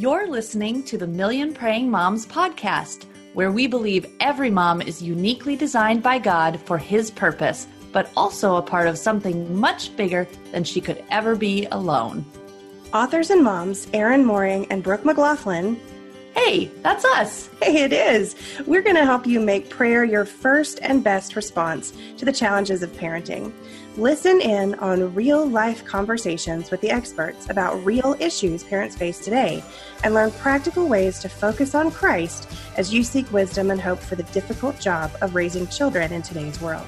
You're listening to the Million Praying Moms podcast, where we believe every mom is uniquely designed by God for His purpose, but also a part of something much bigger than she could ever be alone. Authors and moms, Erin Mohring and Brooke McGlothlin. Hey, that's us. Hey, it is. We're going to help you make prayer your first and best response to the challenges of parenting. Listen in on real life conversations with the experts about real issues parents face today and learn practical ways to focus on Christ as you seek wisdom and hope for the difficult job of raising children in today's world.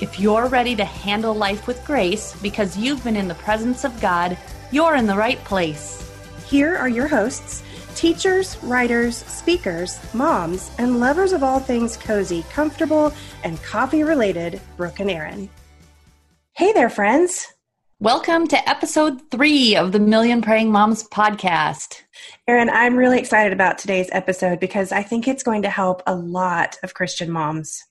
If you're ready to handle life with grace because you've been in the presence of God, you're in the right place. Here are your hosts teachers, writers, speakers, moms, and lovers of all things cozy, comfortable, and coffee related, Brooke and Erin. Hey there, friends. Welcome to episode three of the Million Praying Moms podcast. Erin, I'm really excited about today's episode because I think it's going to help a lot of Christian moms.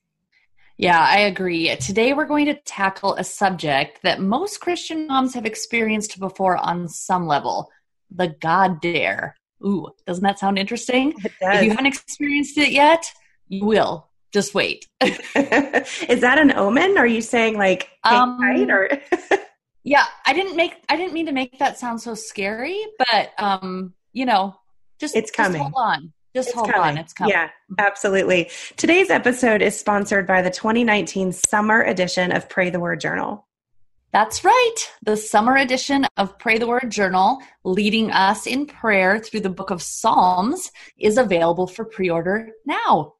Yeah, I agree. Today we're going to tackle a subject that most Christian moms have experienced before on some level the God dare. Ooh, doesn't that sound interesting? If you haven't experienced it yet, you will just wait. Is that an omen? Are you saying like um, tight or? yeah, I didn't make. I didn't mean to make that sound so scary, but um, you know, just it's coming. Just hold on. Just it's hold coming. on. It's coming. Yeah, absolutely. Today's episode is sponsored by the 2019 summer edition of Pray the Word Journal. That's right. The summer edition of Pray the Word Journal, leading us in prayer through the book of Psalms, is available for pre order now.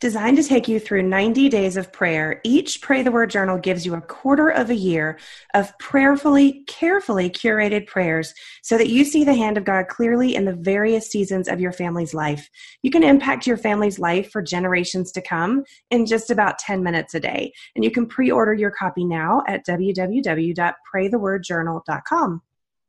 Designed to take you through 90 days of prayer, each Pray the Word journal gives you a quarter of a year of prayerfully, carefully curated prayers so that you see the hand of God clearly in the various seasons of your family's life. You can impact your family's life for generations to come in just about 10 minutes a day. And you can pre order your copy now at www.praythewordjournal.com.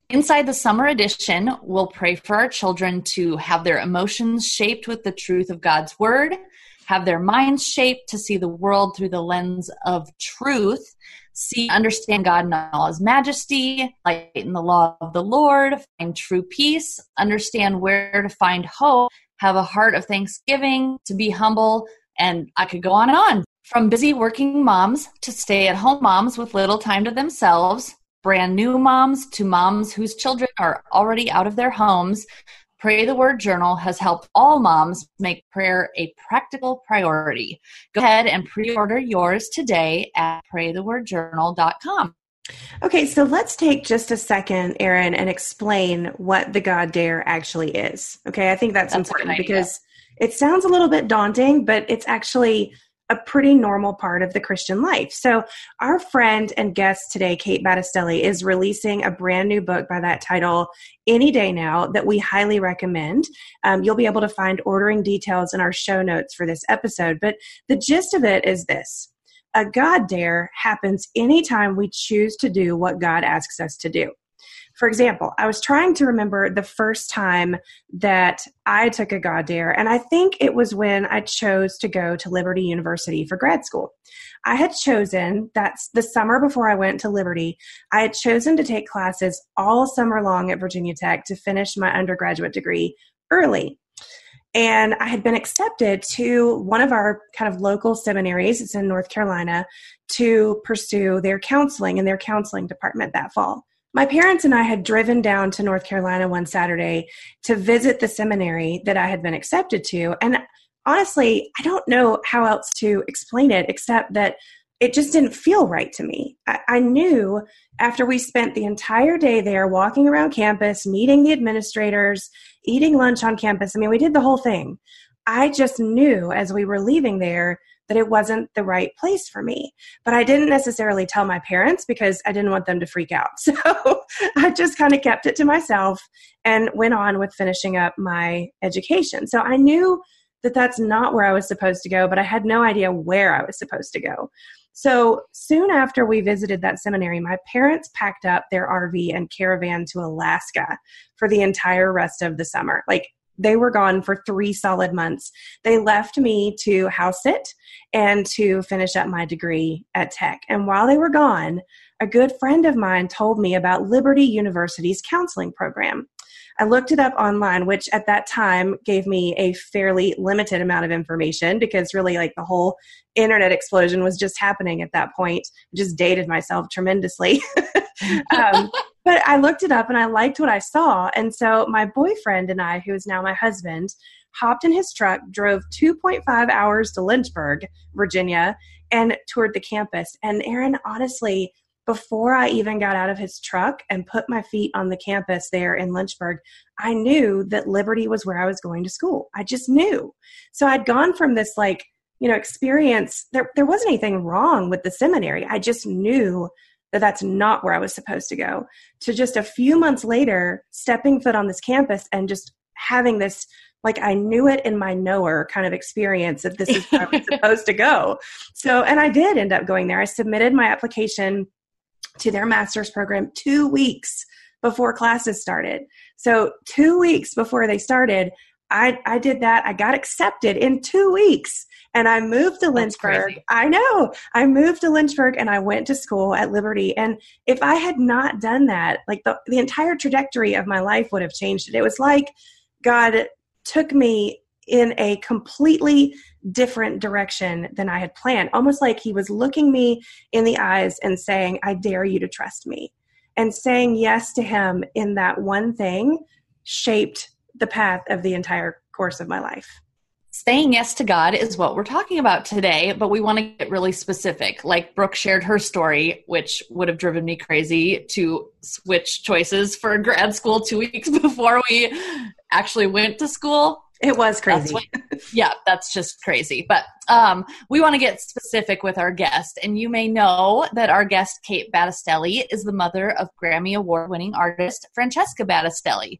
Inside the summer edition, we'll pray for our children to have their emotions shaped with the truth of God's Word have their minds shaped to see the world through the lens of truth, see, understand God in all His majesty, light in the law of the Lord, find true peace, understand where to find hope, have a heart of thanksgiving, to be humble, and I could go on and on. From busy working moms to stay at home moms with little time to themselves, brand new moms to moms whose children are already out of their homes, Pray the Word Journal has helped all moms make prayer a practical priority. Go ahead and pre order yours today at praythewordjournal.com. Okay, so let's take just a second, Erin, and explain what the God Dare actually is. Okay, I think that's, that's important because it sounds a little bit daunting, but it's actually a pretty normal part of the Christian life. So, our friend and guest today, Kate Battistelli, is releasing a brand new book by that title any day now that we highly recommend. Um, you'll be able to find ordering details in our show notes for this episode. But the gist of it is this a God dare happens anytime we choose to do what God asks us to do. For example, I was trying to remember the first time that I took a God Dare, and I think it was when I chose to go to Liberty University for grad school. I had chosen, that's the summer before I went to Liberty, I had chosen to take classes all summer long at Virginia Tech to finish my undergraduate degree early. And I had been accepted to one of our kind of local seminaries, it's in North Carolina, to pursue their counseling in their counseling department that fall my parents and I had driven down to North Carolina one Saturday to visit the seminary that I had been accepted to. And honestly, I don't know how else to explain it except that it just didn't feel right to me. I, I, knew after we spent the entire day there walking around campus, meeting the administrators, eating lunch on campus. I mean, we did the whole thing. I just knew as we were leaving there that it wasn't the right place for me. But I didn't necessarily tell my parents because I didn't want them to freak out. So I just kind of kept it to myself and went on with finishing up my education. So I knew that that's not where I was supposed to go, but I had no idea where I was supposed to go. So soon after we visited that seminary, my parents packed up their RV and caravan to Alaska for the entire rest of the summer. Like they were gone for three solid months. They left me to house it and to finish up my degree at Tech. And while they were gone, a good friend of mine told me about Liberty University's counseling program. I looked it up online, which at that time gave me a fairly limited amount of information because really, like, the whole internet explosion was just happening at that point. Just dated myself tremendously. um, but I looked it up and I liked what I saw. And so my boyfriend and I, who is now my husband, hopped in his truck, drove 2.5 hours to Lynchburg, Virginia, and toured the campus. And Erin, honestly, before I even got out of his truck and put my feet on the campus there in Lynchburg, I knew that Liberty was where I was going to school. I just knew. So I'd gone from this like, you know, experience. There, there wasn't anything wrong with the seminary. I just knew that that's not where I was supposed to go. To just a few months later, stepping foot on this campus and just having this like I knew it in my knower kind of experience that this is where I was supposed to go. So, and I did end up going there. I submitted my application to their master's program two weeks before classes started. So, two weeks before they started, I, I did that. I got accepted in two weeks and I moved to Lynchburg. I know. I moved to Lynchburg and I went to school at Liberty. And if I had not done that, like the, the entire trajectory of my life would have changed it. It was like God took me in a completely different direction than I had planned. Almost like he was looking me in the eyes and saying, I dare you to trust me. And saying yes to him in that one thing shaped the path of the entire course of my life. Saying yes to God is what we're talking about today, but we want to get really specific. Like Brooke shared her story, which would have driven me crazy to switch choices for grad school two weeks before we actually went to school it was crazy. What, yeah, that's just crazy. But um, we want to get specific with our guest. And you may know that our guest, Kate Battistelli, is the mother of Grammy Award winning artist Francesca Battistelli.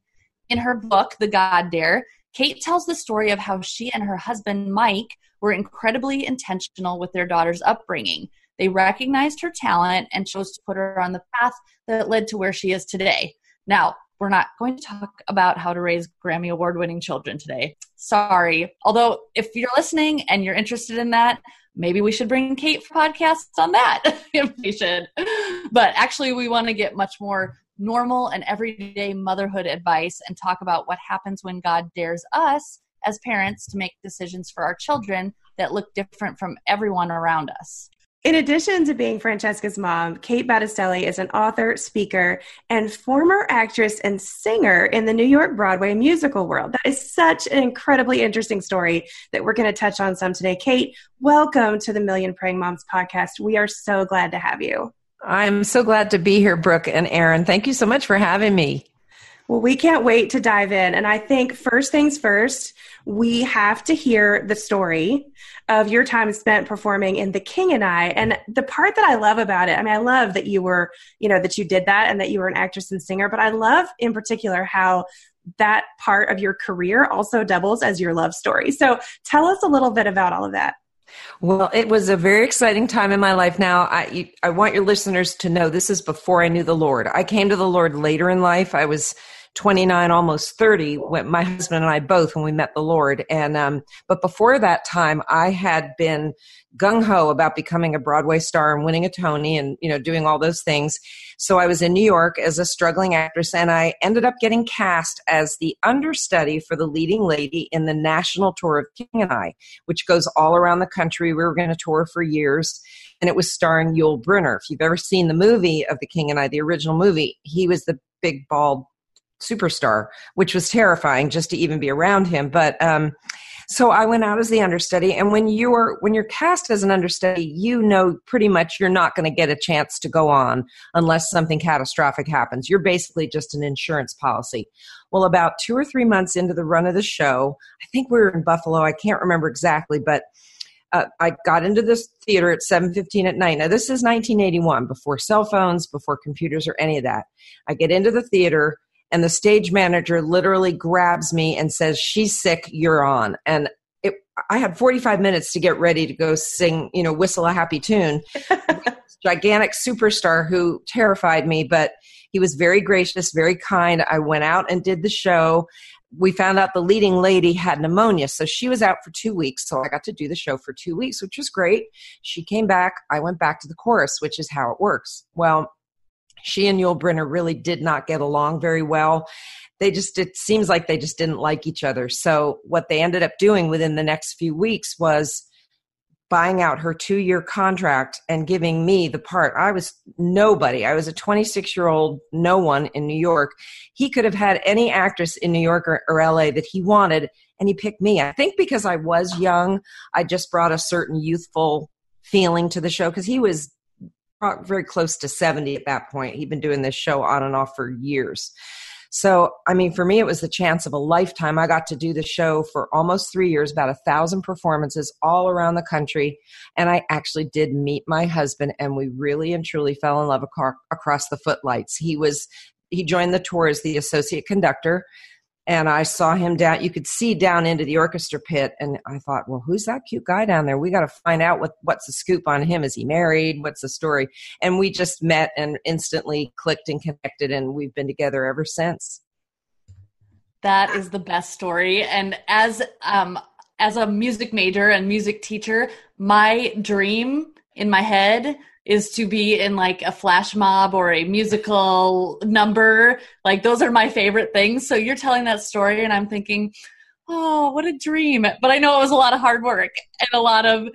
In her book, The God Dare, Kate tells the story of how she and her husband, Mike, were incredibly intentional with their daughter's upbringing. They recognized her talent and chose to put her on the path that led to where she is today. Now, we're not going to talk about how to raise Grammy Award winning children today. Sorry. Although, if you're listening and you're interested in that, maybe we should bring Kate for podcasts on that information. But actually, we want to get much more normal and everyday motherhood advice and talk about what happens when God dares us as parents to make decisions for our children that look different from everyone around us. In addition to being Francesca's mom, Kate Battistelli is an author, speaker, and former actress and singer in the New York Broadway musical world. That is such an incredibly interesting story that we're going to touch on some today. Kate, welcome to the Million Praying Moms podcast. We are so glad to have you. I'm so glad to be here, Brooke and Erin. Thank you so much for having me. Well, we can't wait to dive in. And I think first things first, we have to hear the story of your time spent performing in The King and I. And the part that I love about it, I mean, I love that you were, you know, that you did that and that you were an actress and singer, but I love in particular how that part of your career also doubles as your love story. So tell us a little bit about all of that. Well, it was a very exciting time in my life. Now, I I want your listeners to know this is before I knew the Lord. I came to the Lord later in life. I was 29, almost 30, when my husband and I both, when we met the Lord. And, um, but before that time, I had been gung ho about becoming a Broadway star and winning a Tony and, you know, doing all those things. So I was in New York as a struggling actress and I ended up getting cast as the understudy for the leading lady in the national tour of King and I, which goes all around the country. We were going to tour for years and it was starring Yul Brynner. If you've ever seen the movie of The King and I, the original movie, he was the big bald superstar, which was terrifying just to even be around him. But um, so I went out as the understudy, and when you're when you're cast as an understudy, you know pretty much you're not going to get a chance to go on unless something catastrophic happens. You're basically just an insurance policy. Well, about two or three months into the run of the show, I think we were in Buffalo. I can't remember exactly, but uh, I got into this theater at 7:15 at night. Now this is 1981, before cell phones, before computers, or any of that. I get into the theater and the stage manager literally grabs me and says she's sick you're on and it, i had 45 minutes to get ready to go sing you know whistle a happy tune gigantic superstar who terrified me but he was very gracious very kind i went out and did the show we found out the leading lady had pneumonia. So she was out for two weeks. So I got to do the show for two weeks, which was great. She came back. I went back to the chorus, which is how it works. Well, she and Yul Brynner really did not get along very well. They just, it seems like they just didn't like each other. So what they ended up doing within the next few weeks was buying out her two year contract and giving me the part. I was nobody. I was a 26 year old no one in New York. He could have had any actress in New York or, or, LA that he wanted, and he picked me. I think because I was young, I just brought a certain youthful feeling to the show because he was very close to 70 at that point. He'd been doing this show on and off for years. So, I mean, for me, it was the chance of a lifetime. I got to do the show for almost three years, about a thousand performances all around the country. And I actually did meet my husband, and we really and truly fell in love across the footlights. He was, he joined the tour as the associate conductor and I saw him down. You could see down into the orchestra pit, and I thought, well, who's that cute guy down there? We got to find out what what's the scoop on him. Is he married? What's the story? And we just met and instantly clicked and connected, and we've been together ever since. That is the best story, and as um as a music major and music teacher, my dream in my head is to be in like a flash mob or a musical number. Like those are my favorite things. So you're telling that story and I'm thinking, oh, what a dream. But I know it was a lot of hard work and a lot of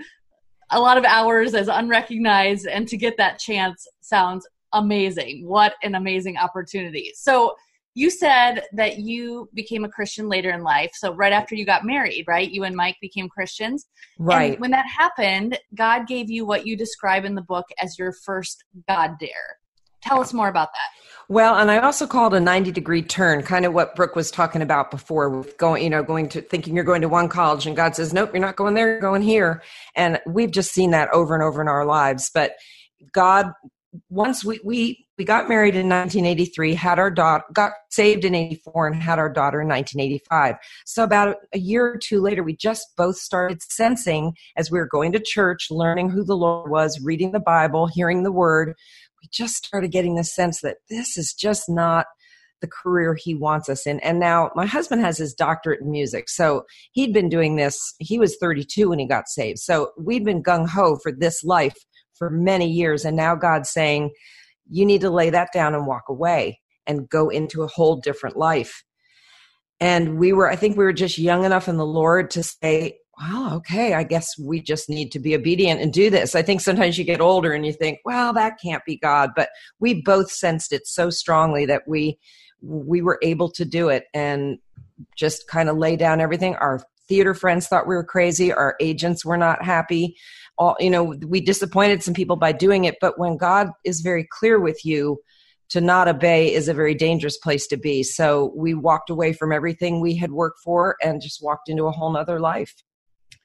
a lot of hours as unrecognized and to get that chance sounds amazing. What an amazing opportunity. So you said that you became a Christian later in life. So right after you got married, right? You and Mike became Christians. Right. And when that happened, God gave you what you describe in the book as your first God dare. Tell us more about that. Well, and I also called a 90 degree turn, kind of what Brooke was talking about before with going, you know, going to thinking you're going to one college and God says, nope, you're not going there, you're going here. And we've just seen that over and over in our lives. But God, once we, we we got married in 1983, had our daughter, got saved in 84, and had our daughter in 1985. So about a year or two later, we just both started sensing as we were going to church, learning who the Lord was, reading the Bible, hearing the Word. We just started getting the sense that this is just not the career he wants us in. And now my husband has his doctorate in music. So he'd been doing this, he was 32 when he got saved. So we'd been gung ho for this life for many years. And now God's saying, you need to lay that down and walk away and go into a whole different life. And we were, I think we were just young enough in the Lord to say, well, okay, I guess we just need to be obedient and do this. I think sometimes you get older and you think, well, that can't be God. But we both sensed it so strongly that we we were able to do it and just kind of lay down everything. Our theater friends thought we were crazy. Our agents were not happy all you know we disappointed some people by doing it but when god is very clear with you to not obey is a very dangerous place to be. So we walked away from everything we had worked for and just walked into a whole nother life.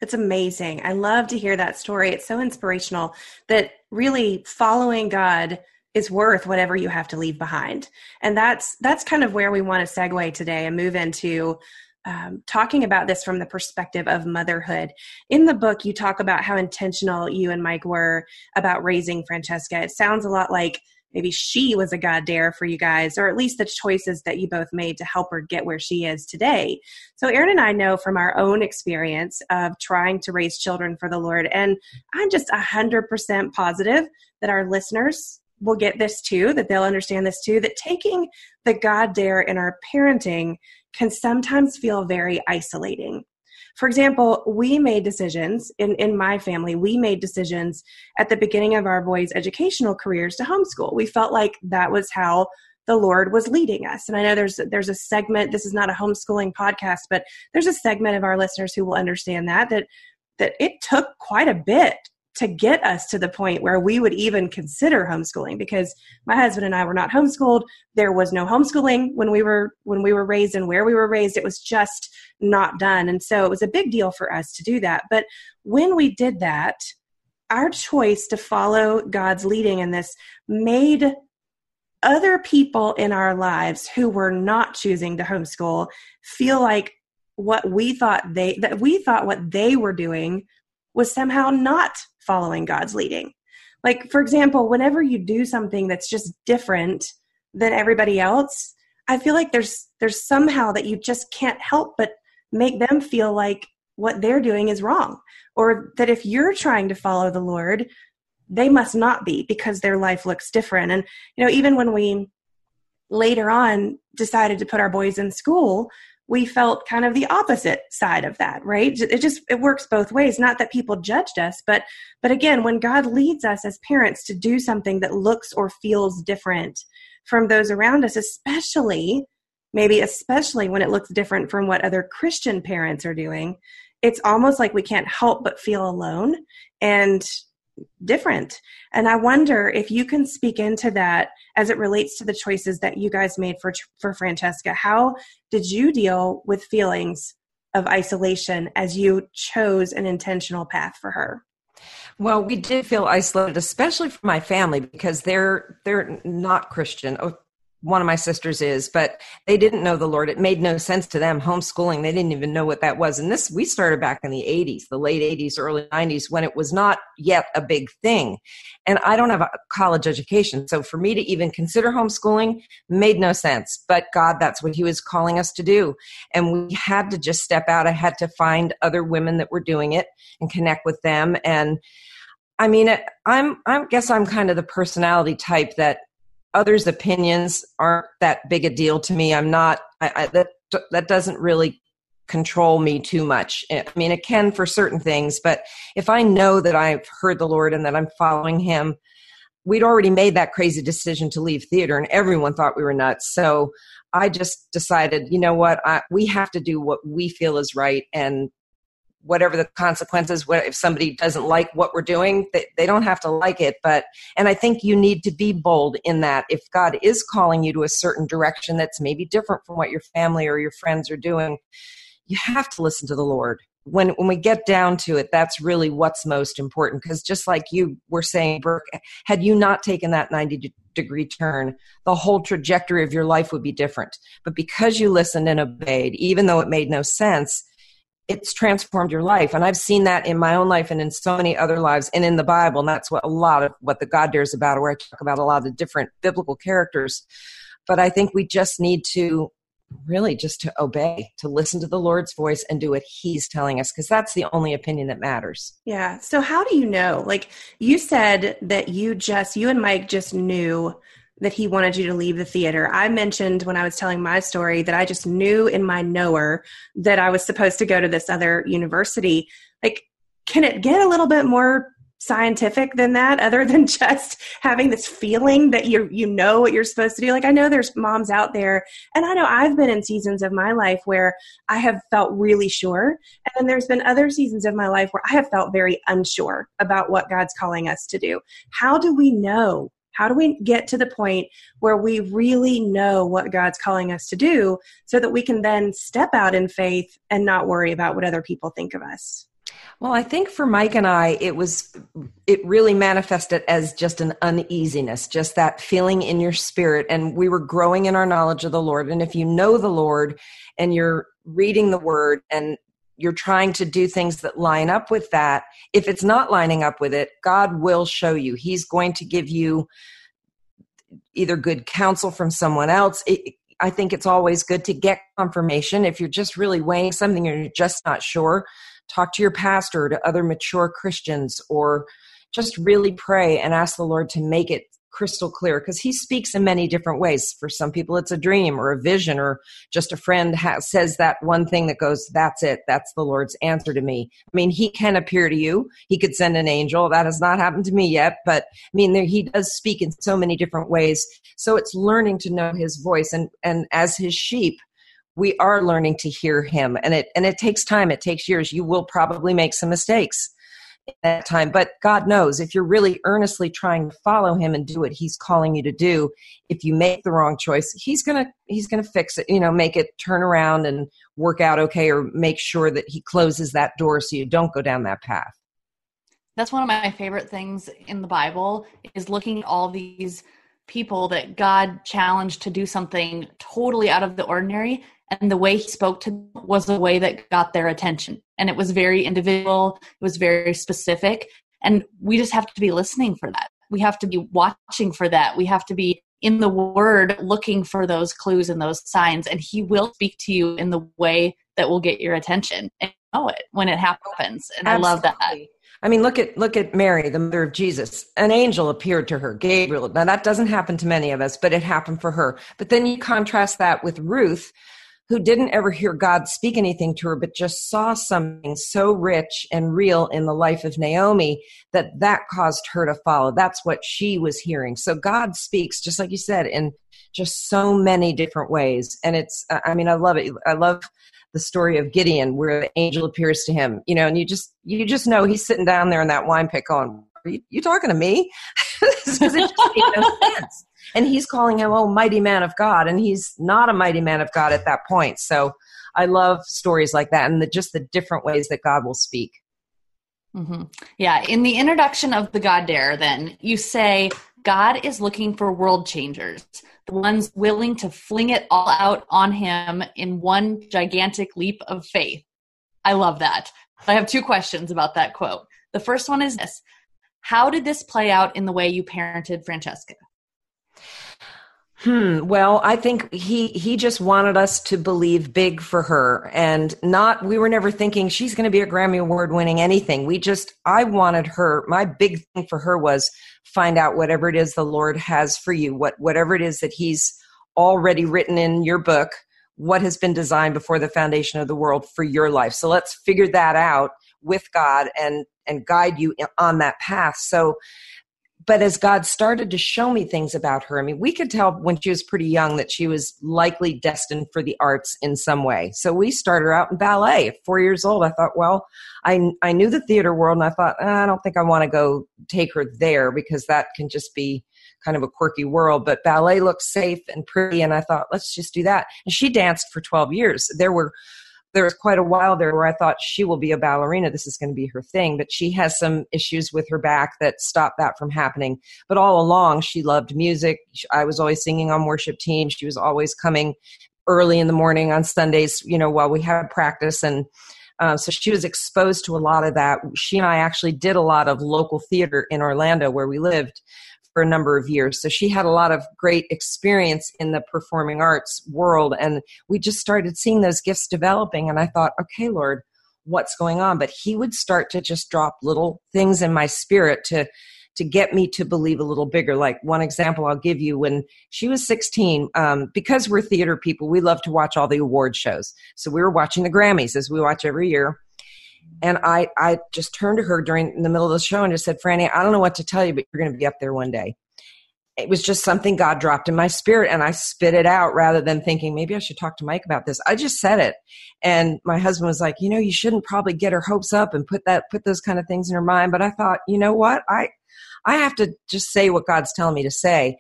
It's amazing. I love to hear that story. It's so inspirational that really following god is worth whatever you have to leave behind. And that's that's kind of where we want to segue today and move into um, talking about this from the perspective of motherhood. In the book, you talk about how intentional you and Mike were about raising Francesca. It sounds a lot like maybe she was a god dare for you guys, or at least the choices that you both made to help her get where she is today. So, Erin and I know from our own experience of trying to raise children for the Lord, and I'm just 100% positive that our listeners will get this too, that they'll understand this too, that taking the God dare in our parenting can sometimes feel very isolating. For example, we made decisions in, in my family, we made decisions at the beginning of our boys' educational careers to homeschool. We felt like that was how the Lord was leading us. And I know there's there's a segment, this is not a homeschooling podcast, but there's a segment of our listeners who will understand that that that it took quite a bit to get us to the point where we would even consider homeschooling because my husband and I were not homeschooled. There was no homeschooling when we were when we were raised and where we were raised. It was just not done. And so it was a big deal for us to do that. But when we did that our choice to follow God's leading in this made other people in our lives who were not choosing to homeschool feel like what we thought they that we thought what they were doing was somehow not following God's leading. Like, for example, whenever you do something that's just different than everybody else, I feel like there's there's somehow that you just can't help but make them feel like what they're doing is wrong or that if you're trying to follow the Lord, they must not be because their life looks different. And you know, even when we later on decided to put our boys in school, we felt kind of the opposite side of that right? It just it works both ways. Not that people judged us but but again when god leads us as parents to do something that looks or feels different from those around us especially maybe especially when it looks different from what other christian parents are doing it's almost like we can't help but feel alone. And different. And I wonder if you can speak into that as it relates to the choices that you guys made for for Francesca. How did you deal with feelings of isolation as you chose an intentional path for her? Well, we did feel isolated, especially for my family because they're they're not Christian. Oh, One of my sisters is, but they didn't know the Lord. It made no sense to them. Homeschooling, they didn't even know what that was. And this, we started back in the 80s, the late 80s, early 90s, when it was not yet a big thing. And I don't have a college education. So for me to even consider homeschooling made no sense. But God, that's what He was calling us to do. And we had to just step out. I had to find other women that were doing it and connect with them. And I mean, I'm, I guess I'm kind of the personality type that others' opinions aren't that big a deal to me. I'm not I, I, that that doesn't really control me too much. I mean, it can for certain things, but if I know that I've heard the Lord and that I'm following Him, we'd already made that crazy decision to leave theater, and everyone thought we were nuts. So I just decided, you know what, I, we have to do what we feel is right, and whatever the consequences what if somebody doesn't like what we're doing they, they don't have to like it but and i think you need to be bold in that. If god is calling you to a certain direction that's maybe different from what your family or your friends are doing you have to listen to the lord. When when we get down to it that's really what's most important because just like you were saying Brooke had you not taken that 90 degree turn the whole trajectory of your life would be different. But because you listened and obeyed even though it made no sense it's transformed your life. And i've seen that in my own life and in so many other lives and in the bible. And that's what a lot of what the god dares about where i talk about a lot of different biblical characters. But i think we just need to really just to obey to listen to the lord's voice and do what he's telling us because that's the only opinion that matters. Yeah. So how do you know? Like you said that you just you and mike just knew that he wanted you to leave the theater. I mentioned when I was telling my story that I just knew in my knower that I was supposed to go to this other university. Like, can it get a little bit more scientific than that other than just having this feeling that you you know what you're supposed to do like i know there's moms out there and i know i've been in seasons of my life where i have felt really sure and then there's been other seasons of my life where i have felt very unsure about what god's calling us to do how do we know how do we get to the point where we really know what God's calling us to do so that we can then step out in faith and not worry about what other people think of us? Well, I think for Mike and I, it was, it really manifested as just an uneasiness, just that feeling in your spirit. And we were growing in our knowledge of the Lord. And if you know the Lord and you're reading the word and you're trying to do things that line up with that. If it's not lining up with it, God will show you. He's going to give you either good counsel from someone else. It, I think it's always good to get confirmation. If you're just really weighing something and you're just not sure, talk to your pastor, to other mature Christians, or just really pray and ask the Lord to make it crystal clear because he speaks in many different ways. For some people, it's a dream or a vision, or just a friend has, says that one thing that goes, That's it. That's the Lord's answer to me. I mean, he can appear to you. He could send an angel. That has not happened to me yet, but I mean, there, he does speak in so many different ways. So it's learning to know his voice. And, and as his sheep, we are learning to hear him and it and it takes time it takes years you will probably make some mistakes that time. But God knows if you're really earnestly trying to follow Him and do what He's calling you to do, if you make the wrong choice, He's gonna He's gonna fix it. You know, make it turn around and work out okay, or make sure that He closes that door so you don't go down that path. That's one of my favorite things in the Bible is looking at all these people that God challenged to do something totally out of the ordinary and the way he spoke to them was a way that got their attention and it was very individual it was very specific and we just have to be listening for that we have to be watching for that we have to be in the word looking for those clues and those signs and he will speak to you in the way that will get your attention and know it when it happens and Absolutely. i love that I mean, look at look at Mary, the mother of Jesus. An angel appeared to her, Gabriel. Now that doesn't happen to many of us, but it happened for her. But then you contrast that with Ruth, who didn't ever hear God speak anything to her, but just saw something so rich and real in the life of Naomi that that caused her to follow. That's what she was hearing. So God speaks, just like you said, in just so many different ways. And it's, I mean, I love it. I love the story of Gideon where the angel appears to him, you know, and you just, you just know he's sitting down there in that wine pit going, are you, you talking to me? Because it just made no sense and he's calling him oh mighty man of god. And he's not a mighty man of god at that point. So i love stories like that and the, just the different ways that god will speak. Mm-hmm. yeah. In the introduction of the god dare then you say god is looking for world changers the ones willing to fling it all out on him in one gigantic leap of faith. I love that. I have two questions about that quote. The first one is this. How did this play out in the way you parented francesca Hmm. Well, I think he he just wanted us to believe big for her, and not. We were never thinking she's going to be a Grammy Award winning anything. We just. I wanted her. My big thing for her was find out whatever it is the Lord has for you. What whatever it is that He's already written in your book. What has been designed before the foundation of the world for your life. So let's figure that out with God and and guide you on that path. So but as God started to show me things about her, I mean, we could tell when she was pretty young that she was likely destined for the arts in some way. So we started her out in ballet at four years old. I thought, well, I, I knew the theater world and I thought, eh, I don't think I want to go take her there because that can just be kind of a quirky world. But ballet looks safe and pretty. And I thought, let's just do that. And she danced for 12 years. There were there was quite a while there where I thought she will be a ballerina. This is going to be her thing. But she has some issues with her back that stop that from happening. But all along, she loved music. I was always singing on worship team. She was always coming early in the morning on Sundays, you know, while we had practice. And uh, so she was exposed to a lot of that. She and I actually did a lot of local theater in Orlando where we lived for a number of years. So she had a lot of great experience in the performing arts world. And we just started seeing those gifts developing. And I thought, okay, Lord, what's going on? But he would start to just drop little things in my spirit to to get me to believe a little bigger. Like one example I'll give you when she was 16, um, because we're theater people, we love to watch all the award shows. So we were watching the Grammys as we watch every year. And I, I just turned to her during the middle of the show and just said, Franny, I don't know what to tell you, but you're going to be up there one day. It was just something God dropped in my spirit and I spit it out rather than thinking maybe I should talk to Mike about this. I just said it. And my husband was like, you know, you shouldn't probably get her hopes up and put that, put those kind of things in her mind. But I thought, you know what? I, I have to just say what God's telling me to say.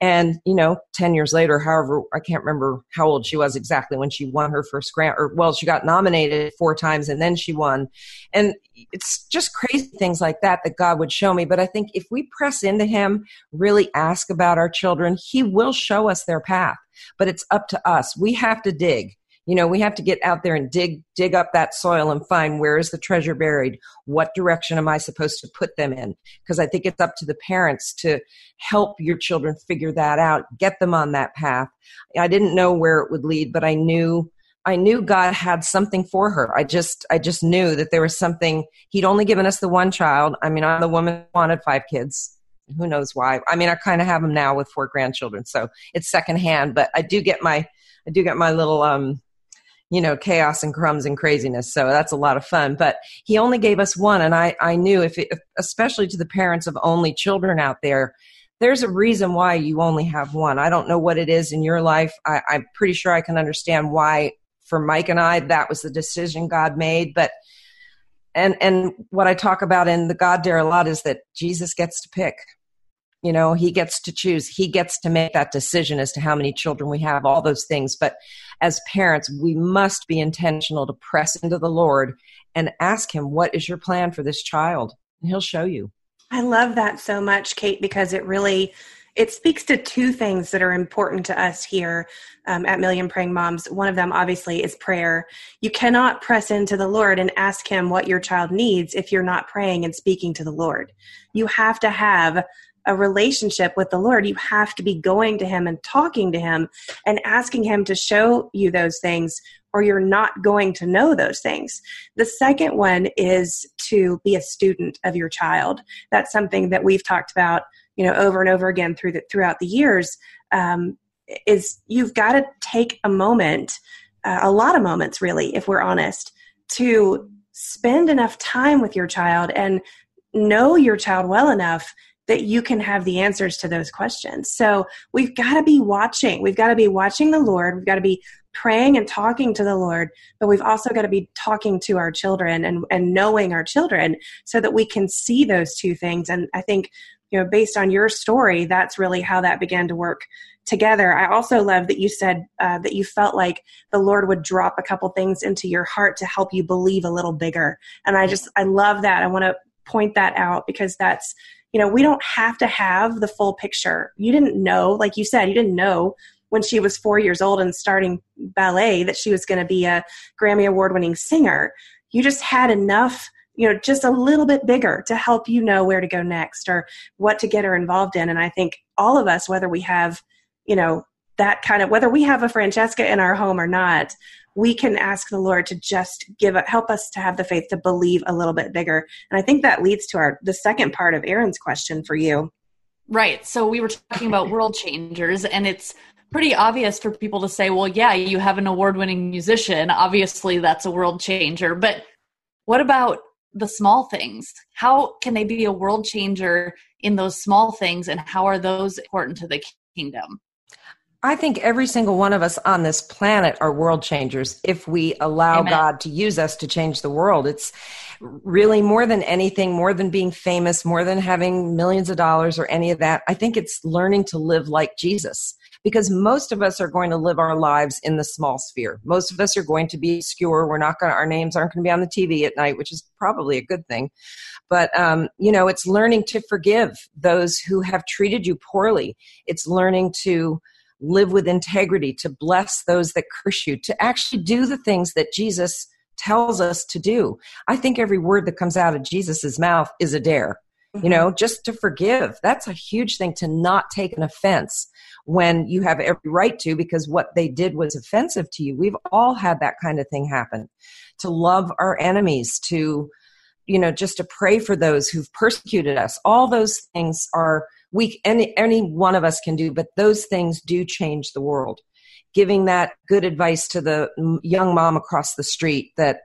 And, you know, 10 years later, however, I can't remember how old she was exactly when she won her first grant, or well, she got nominated four times and then she won. And it's just crazy things like that that God would show me. But I think if we press into Him, really ask about our children, He will show us their path. But it's up to us. We have to dig you know we have to get out there and dig dig up that soil and find where is the treasure buried what direction am i supposed to put them in because i think it's up to the parents to help your children figure that out get them on that path i didn't know where it would lead but i knew I knew God had something for her. I just I just knew that there was something he'd only given us the one child. I mean, I'm the woman who wanted five kids. Who knows why? I mean, I kind of have them now with four grandchildren, so it's secondhand. But I do get my I do get my little um you know, chaos and crumbs and craziness. So that's a lot of fun. But he only gave us one. And I, I knew if, it, especially to the parents of only children out there, there's a reason why you only have one. I don't know what it is in your life. I, I'm pretty sure I can understand why for Mike and I, that was the decision God made. But and and what I talk about in the God Dare a lot is that Jesus gets to pick. You know, he gets to choose. He gets to make that decision as to how many children we have, all those things. But as parents, we must be intentional to press into the Lord and ask Him, What is your plan for this child? And He'll show you. I love that so much, Kate, because it really it speaks to two things that are important to us here um, at Million Praying Moms. One of them, obviously, is prayer. You cannot press into the Lord and ask Him what your child needs if you're not praying and speaking to the Lord. You have to have a relationship with the Lord, you have to be going to Him and talking to Him and asking Him to show you those things, or you're not going to know those things. The second one is to be a student of your child. That's something that we've talked about, you know, over and over again through the, throughout the years. Um, is you've got to take a moment, uh, a lot of moments, really, if we're honest, to spend enough time with your child and know your child well enough that you can have the answers to those questions. So we've got to be watching. We've got to be watching the Lord. We've got to be praying and talking to the Lord, but we've also got to be talking to our children and, and knowing our children so that we can see those two things. And I think, you know, based on your story, that's really how that began to work together. I also love that you said uh, that you felt like the Lord would drop a couple things into your heart to help you believe a little bigger. And I just, I love that. I want to point that out because that's, you know, we don't have to have the full picture. You didn't know, like you said, you didn't know when she was four years old and starting ballet that she was going to be a Grammy Award winning singer. You just had enough you know just a little bit bigger to help you know where to go next or what to get her involved in and i think all of us whether we have you know that kind of whether we have a francesca in our home or not we can ask the lord to just give help us to have the faith to believe a little bit bigger. And i think that leads to our the second part of Erin's question for you. Right. So we were talking about world changers and it's pretty obvious for people to say well yeah you have an award-winning musician. Obviously that's a world changer. But what about the small things? How can they be a world changer in those small things and how are those important to the kingdom I think every single one of us on this planet are world changers if we allow Amen. God to use us to change the world. It's really more than anything, more than being famous, more than having millions of dollars or any of that. I think it's learning to live like Jesus because most of us are going to live our lives in the small sphere. Most of us are going to be obscure. We're not going to, our names aren't going to be on the TV at night, which is probably a good thing. But, um, you know, it's learning to forgive those who have treated you poorly. It's learning to, live with integrity, to bless those that curse you, to actually do the things that Jesus tells us to do. I think every word that comes out of Jesus's mouth is a dare. Mm-hmm. You know, just to forgive. That's a huge thing to not take an offense when you have every right to because what they did was offensive to you. We've all had that kind of thing happen. To love our enemies, to you know, just to pray for those who've persecuted us. All those things are we any any one of us can do but those things do change the world. Giving that good advice to the young mom across the street that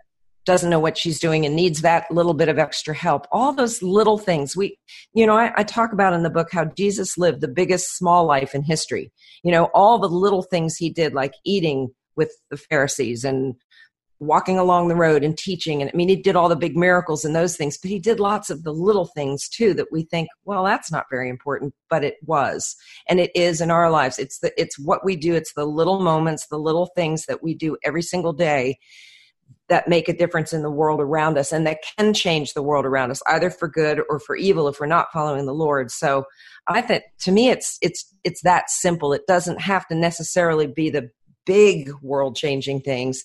doesn't know what she's doing and needs that little bit of extra help. All those little things. We you know I, I, talk about in the book how jesus lived the biggest small life in history. You know all the little things he did like eating with the pharisees and walking along the road and teaching. And i mean he did all the big miracles and those things but he did lots of the little things too that we think well that's not very important but it was. And it is in our lives. It's the it's what we do. It's the little moments the little things that we do every single day that make a difference in the world around us and that can change the world around us either for good or for evil if we're not following the lord. So i think to me it's it's it's that simple. It doesn't have to necessarily be the big world changing things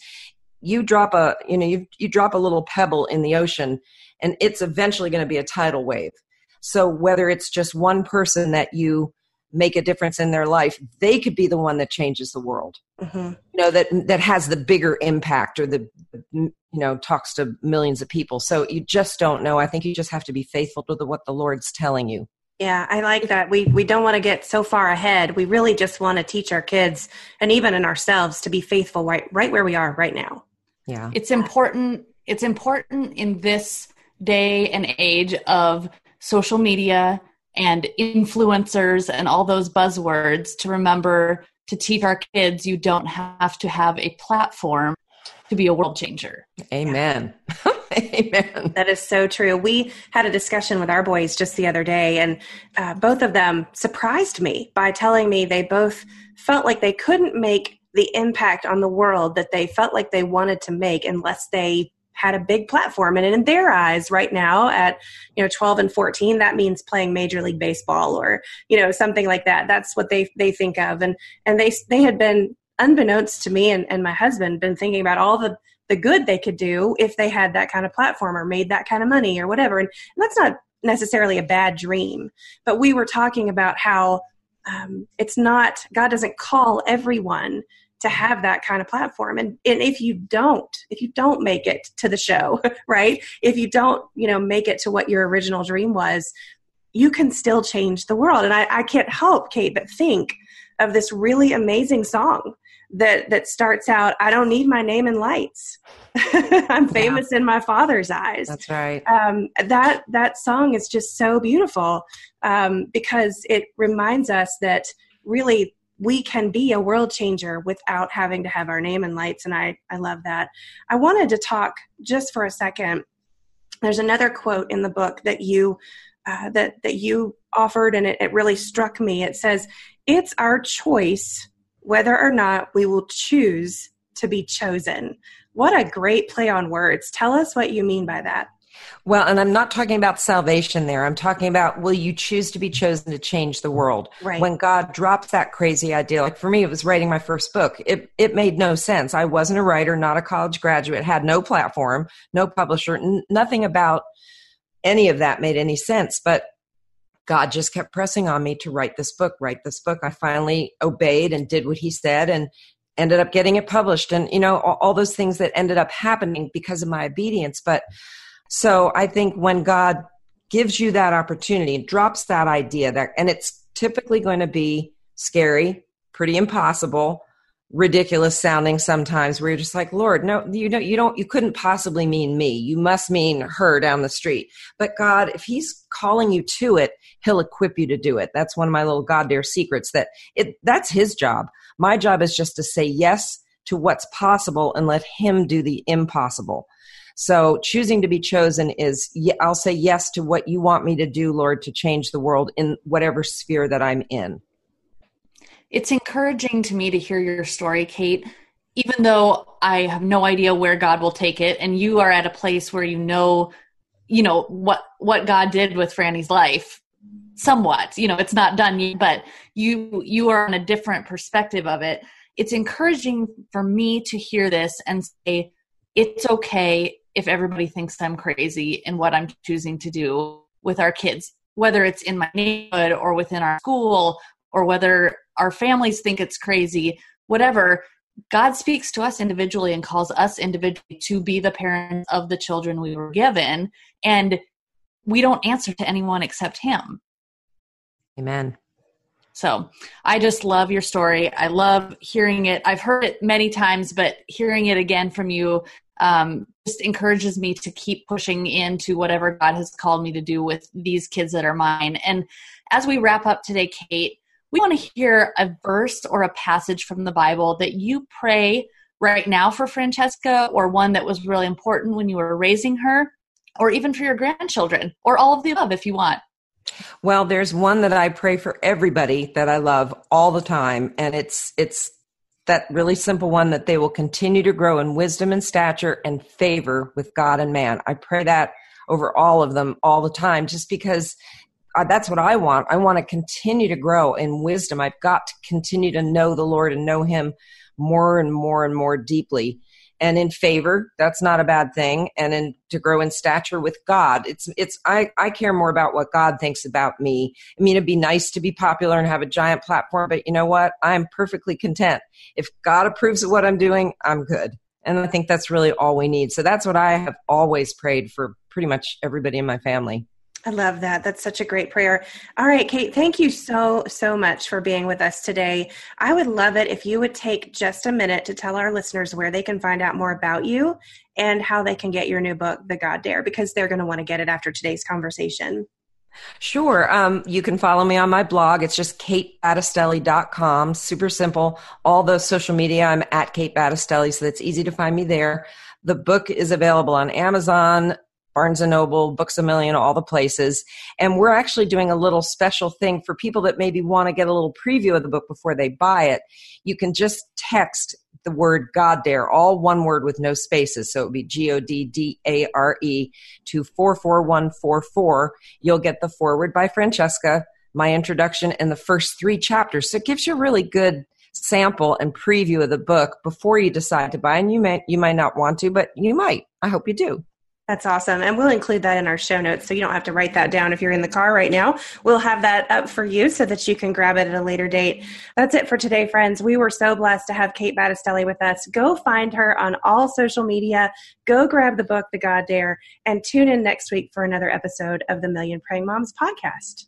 you drop a you know you you drop a little pebble in the ocean and it's eventually going to be a tidal wave. So whether it's just one person that you make a difference in their life they could be the one that changes the world. Mm-hmm. you know that that has the bigger impact or the you know talks to millions of people. So you just don't know. I think you just have to be faithful to the, what the lord's telling you yeah, I like that. We we don't want to get so far ahead. We really just want to teach our kids and even in ourselves to be faithful right right where we are right now yeah it's important it's important in this day and age of social media and influencers and all those buzzwords to remember to teach our kids you don't have to have a platform to be a world changer. Amen. Amen. That is so true. We had a discussion with our boys just the other day, and uh, both of them surprised me by telling me they both felt like they couldn't make the impact on the world that they felt like they wanted to make unless they had a big platform and in their eyes right now at you know 12 and 14 that means playing major league baseball or you know something like that that's what they they think of and and they they had been unbeknownst to me and, and my husband been thinking about all the the good they could do if they had that kind of platform or made that kind of money or whatever. And, and that's not necessarily a bad dream, but we were talking about how um, it's not, God doesn't call everyone to have that kind of platform. And, and if you don't if you don't make it to the show right? If you don't you know make it to what your original dream was you can still change the world. And i, I can't help kate but think of this really amazing song that that starts out i don't need my name in lights. I'm famous yeah. in my father's eyes. That's right. Um, that that song is just so beautiful um, because it reminds us that really we can be a world changer without having to have our name in lights and i i love that. I wanted to talk just for a second. There's another quote in the book that you uh, that that you offered and it, it really struck me. It says it's our choice whether or not we will choose to be chosen. What a great play on words. Tell us what you mean by that. Well, and I'm not talking about salvation there. I'm talking about will you choose to be chosen to change the world? Right. When God dropped that crazy idea, like for me, it was writing my first book. It, it made no sense. I wasn't a writer, not a college graduate, had no platform, no publisher, n- nothing about any of that made any sense. But God just kept pressing on me to write this book, write this book. I finally obeyed and did what he said and ended up getting it published and you know all, all, those things that ended up happening because of my obedience but so i think when god gives you that opportunity drops that idea that and it's typically going to be scary pretty impossible ridiculous sounding sometimes where you're just like lord no you don't you don't you couldn't possibly mean me. You must mean her down the street. But god if he's calling you to it he'll equip you to do it. That's one of my little god dare secrets that it that's his job. My job is just to say yes to what's possible and let him do the impossible. So choosing to be chosen is i'll say yes to what you want me to do lord to change the world in whatever sphere that i'm in it's encouraging to me to hear your story, Kate, even though I have no idea where God will take it and you are at a place where you know you know what what God did with Franny's life somewhat. You know, it's not done yet, but you you are on a different perspective of it. It's encouraging for me to hear this and say it's okay if everybody thinks I'm crazy in what I'm choosing to do with our kids, whether it's in my neighborhood or within our school or whether our families think it's crazy, whatever. God speaks to us individually and calls us individually to be the parents of the children we were given. And we don't answer to anyone except Him. Amen. So I just love your story. I love hearing it. I've heard it many times, but hearing it again from you um, just encourages me to keep pushing into whatever God has called me to do with these kids that are mine. And as we wrap up today, Kate, we want to hear a verse or a passage from the Bible that you pray right now for Francesca, or one that was really important when you were raising her, or even for your grandchildren, or all of the above if you want. Well, there's one that I pray for everybody that I love all the time, and it's it's that really simple one that they will continue to grow in wisdom and stature and favor with God and man. I pray that over all of them all the time just because uh, that's what I want. I want to continue to grow in wisdom. I've got to continue to know the Lord and know Him more and more and more deeply. And in favor, that's not a bad thing. And in to grow in stature with God, it's it's I I care more about what God thinks about me. I mean, it'd be nice to be popular and have a giant platform, but you know what? I'm perfectly content. If God approves of what I'm doing, I'm good. And I think that's really all we need. So that's what I have always prayed for pretty much everybody in my family. I love that. That's such a great prayer. All right, Kate, thank you so, so much for being with us today. I would love it if you would take just a minute to tell our listeners where they can find out more about you and how they can get your new book, The God Dare, because they're going to want to get it after today's conversation. Sure. Um, you can follow me on my blog. It's just katebattistelli.com. Super simple. All the social media, I'm at Kate Battistelli, so it's easy to find me there. The book is available on Amazon, Barnes and Noble, Books a Million, all the places. And we're actually doing a little special thing for people that maybe want to get a little preview of the book before they buy it. You can just text the word God Dare, all one word with no spaces. So it would be G O D D A R E to 44144. You'll get the foreword by Francesca, my introduction, and the first three chapters. So it gives you a really good sample and preview of the book before you decide to buy. And you may, you might not want to, but you might. I hope you do. That's awesome. And we'll include that in our show notes so you don't have to write that down if you're in the car right now. We'll have that up for you so that you can grab it at a later date. That's it for today, friends. We were so blessed to have Kate Battistelli with us. Go find her on all social media. Go grab the book, The God Dare, and tune in next week for another episode of the Million Praying Moms podcast.